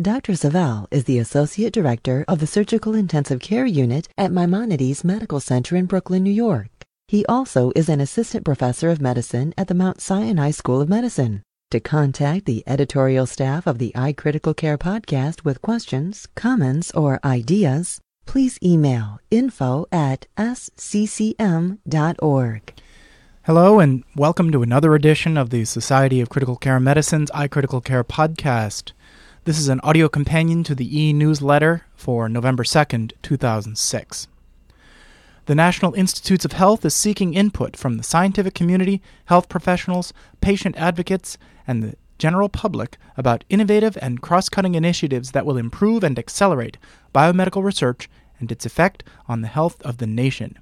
Dr. Savel is the Associate Director of the Surgical Intensive Care Unit at Maimonides Medical Center in Brooklyn, New York. He also is an Assistant Professor of Medicine at the Mount Sinai School of Medicine. To contact the editorial staff of the iCritical Care podcast with questions, comments, or ideas, please email info at sccm.org. Hello, and welcome to another edition of the Society of Critical Care Medicine's iCritical Care podcast. This is an audio companion to the e newsletter for November 2nd, 2006. The National Institutes of Health is seeking input from the scientific community, health professionals, patient advocates, and the general public about innovative and cross cutting initiatives that will improve and accelerate biomedical research and its effect on the health of the nation.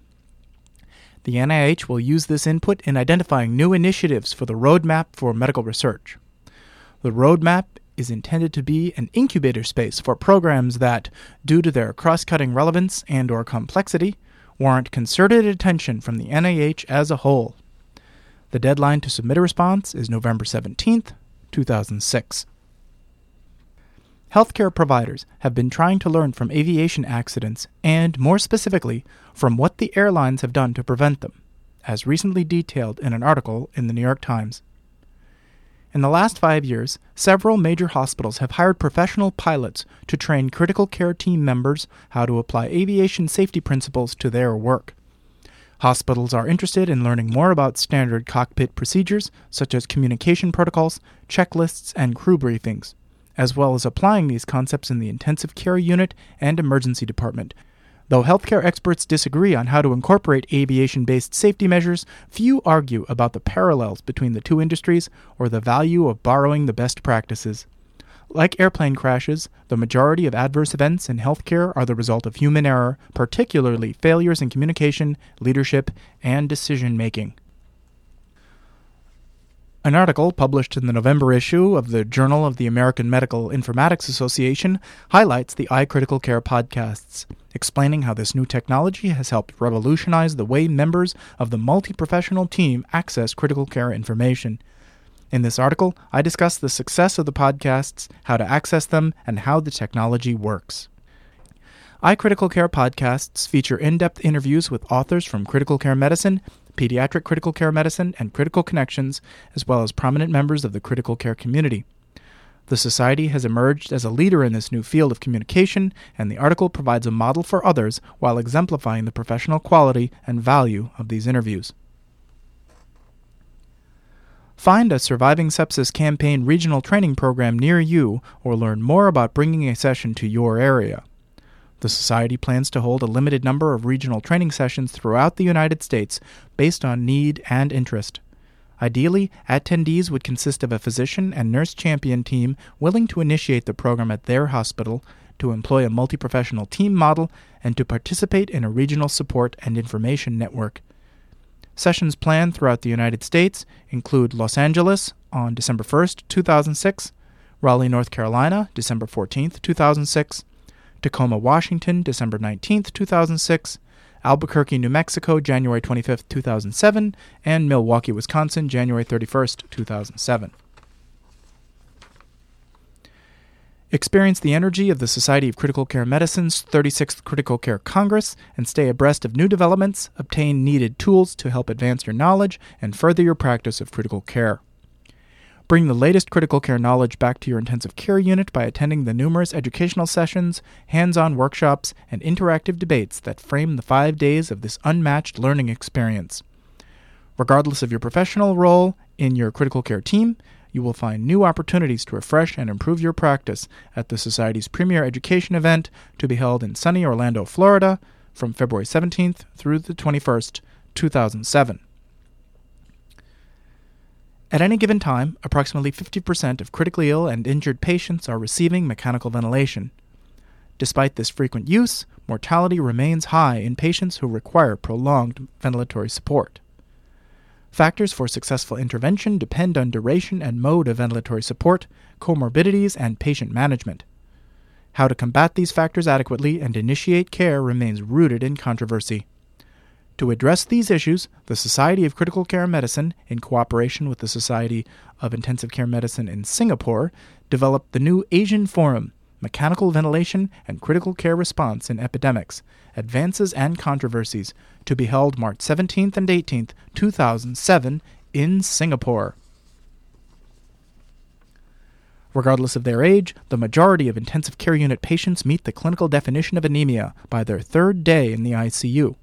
The NIH will use this input in identifying new initiatives for the Roadmap for Medical Research. The Roadmap is intended to be an incubator space for programs that, due to their cross-cutting relevance and or complexity, warrant concerted attention from the NIH as a whole. The deadline to submit a response is November 17th, 2006. Healthcare providers have been trying to learn from aviation accidents and, more specifically, from what the airlines have done to prevent them, as recently detailed in an article in the New York Times. In the last five years, several major hospitals have hired professional pilots to train critical care team members how to apply aviation safety principles to their work. Hospitals are interested in learning more about standard cockpit procedures, such as communication protocols, checklists, and crew briefings, as well as applying these concepts in the intensive care unit and emergency department Though healthcare experts disagree on how to incorporate aviation based safety measures, few argue about the parallels between the two industries or the value of borrowing the best practices. Like airplane crashes, the majority of adverse events in healthcare are the result of human error, particularly failures in communication, leadership, and decision making. An article published in the November issue of the Journal of the American Medical Informatics Association highlights the iCritical Care podcasts, explaining how this new technology has helped revolutionize the way members of the multi professional team access critical care information. In this article, I discuss the success of the podcasts, how to access them, and how the technology works. iCritical Care podcasts feature in depth interviews with authors from critical care medicine, pediatric critical care medicine, and critical connections, as well as prominent members of the critical care community. The Society has emerged as a leader in this new field of communication, and the article provides a model for others while exemplifying the professional quality and value of these interviews. Find a Surviving Sepsis Campaign regional training program near you or learn more about bringing a session to your area. The Society plans to hold a limited number of regional training sessions throughout the United States based on need and interest. Ideally, attendees would consist of a physician and nurse champion team willing to initiate the program at their hospital, to employ a multi professional team model, and to participate in a regional support and information network. Sessions planned throughout the United States include Los Angeles on December 1st, 2006, Raleigh, North Carolina, December 14th, 2006, Tacoma, Washington, December 19, 2006, Albuquerque, New Mexico, January 25, 2007, and Milwaukee, Wisconsin, January 31, 2007. Experience the energy of the Society of Critical Care Medicine's 36th Critical Care Congress and stay abreast of new developments, obtain needed tools to help advance your knowledge and further your practice of critical care. Bring the latest critical care knowledge back to your intensive care unit by attending the numerous educational sessions, hands on workshops, and interactive debates that frame the five days of this unmatched learning experience. Regardless of your professional role in your critical care team, you will find new opportunities to refresh and improve your practice at the Society's premier education event to be held in sunny Orlando, Florida from February 17th through the 21st, 2007. At any given time, approximately 50% of critically ill and injured patients are receiving mechanical ventilation. Despite this frequent use, mortality remains high in patients who require prolonged ventilatory support. Factors for successful intervention depend on duration and mode of ventilatory support, comorbidities, and patient management. How to combat these factors adequately and initiate care remains rooted in controversy. To address these issues, the Society of Critical Care Medicine, in cooperation with the Society of Intensive Care Medicine in Singapore, developed the new Asian Forum Mechanical Ventilation and Critical Care Response in Epidemics Advances and Controversies, to be held March 17th and 18th, 2007, in Singapore. Regardless of their age, the majority of intensive care unit patients meet the clinical definition of anemia by their third day in the ICU.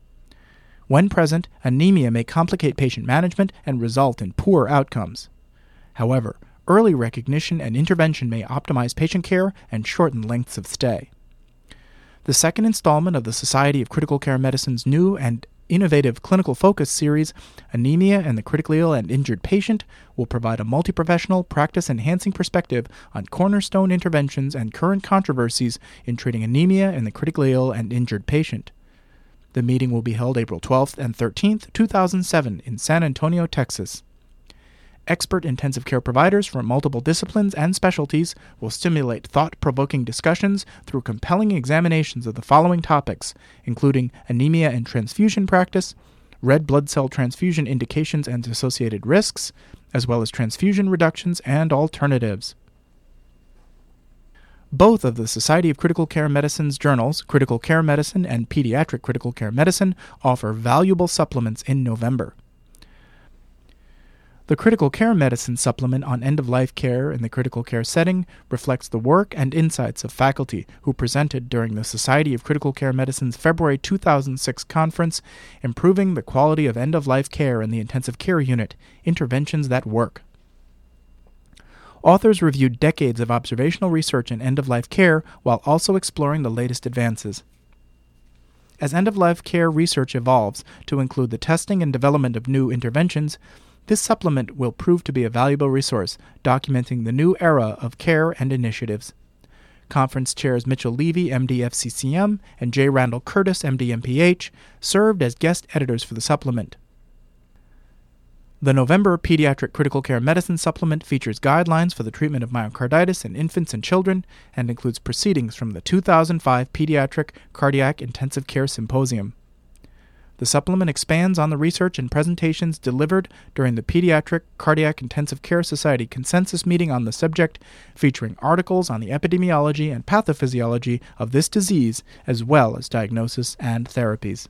When present, anemia may complicate patient management and result in poor outcomes. However, early recognition and intervention may optimize patient care and shorten lengths of stay. The second installment of the Society of Critical Care Medicine's new and innovative clinical focus series, Anemia and the Critically Ill and Injured Patient, will provide a multi professional, practice enhancing perspective on cornerstone interventions and current controversies in treating anemia in the critically ill and injured patient. The meeting will be held April 12th and 13th, 2007, in San Antonio, Texas. Expert intensive care providers from multiple disciplines and specialties will stimulate thought provoking discussions through compelling examinations of the following topics, including anemia and transfusion practice, red blood cell transfusion indications and associated risks, as well as transfusion reductions and alternatives. Both of the Society of Critical Care Medicine's journals, Critical Care Medicine and Pediatric Critical Care Medicine, offer valuable supplements in November. The Critical Care Medicine supplement on end of life care in the critical care setting reflects the work and insights of faculty who presented during the Society of Critical Care Medicine's February 2006 conference, Improving the Quality of End of Life Care in the Intensive Care Unit Interventions That Work. Authors reviewed decades of observational research in end of life care while also exploring the latest advances. As end of life care research evolves to include the testing and development of new interventions, this supplement will prove to be a valuable resource documenting the new era of care and initiatives. Conference chairs Mitchell Levy, MD FCCM, and J. Randall Curtis, MD MPH, served as guest editors for the supplement. The November Pediatric Critical Care Medicine Supplement features guidelines for the treatment of myocarditis in infants and children and includes proceedings from the 2005 Pediatric Cardiac Intensive Care Symposium. The supplement expands on the research and presentations delivered during the Pediatric Cardiac Intensive Care Society consensus meeting on the subject, featuring articles on the epidemiology and pathophysiology of this disease, as well as diagnosis and therapies.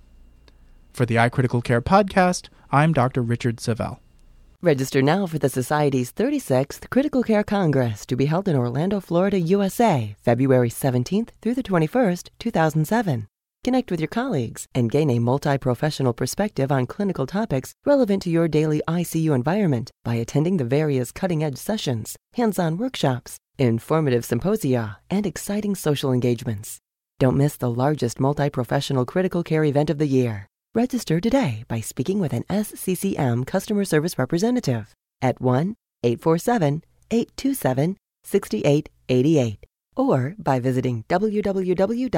For the iCritical Care podcast, I'm Dr. Richard Savel. Register now for the Society's 36th Critical Care Congress to be held in Orlando, Florida, USA, February 17th through the 21st, 2007. Connect with your colleagues and gain a multi professional perspective on clinical topics relevant to your daily ICU environment by attending the various cutting edge sessions, hands on workshops, informative symposia, and exciting social engagements. Don't miss the largest multi professional critical care event of the year. Register today by speaking with an SCCM customer service representative at 1 847 827 6888 or by visiting www.sccm.org.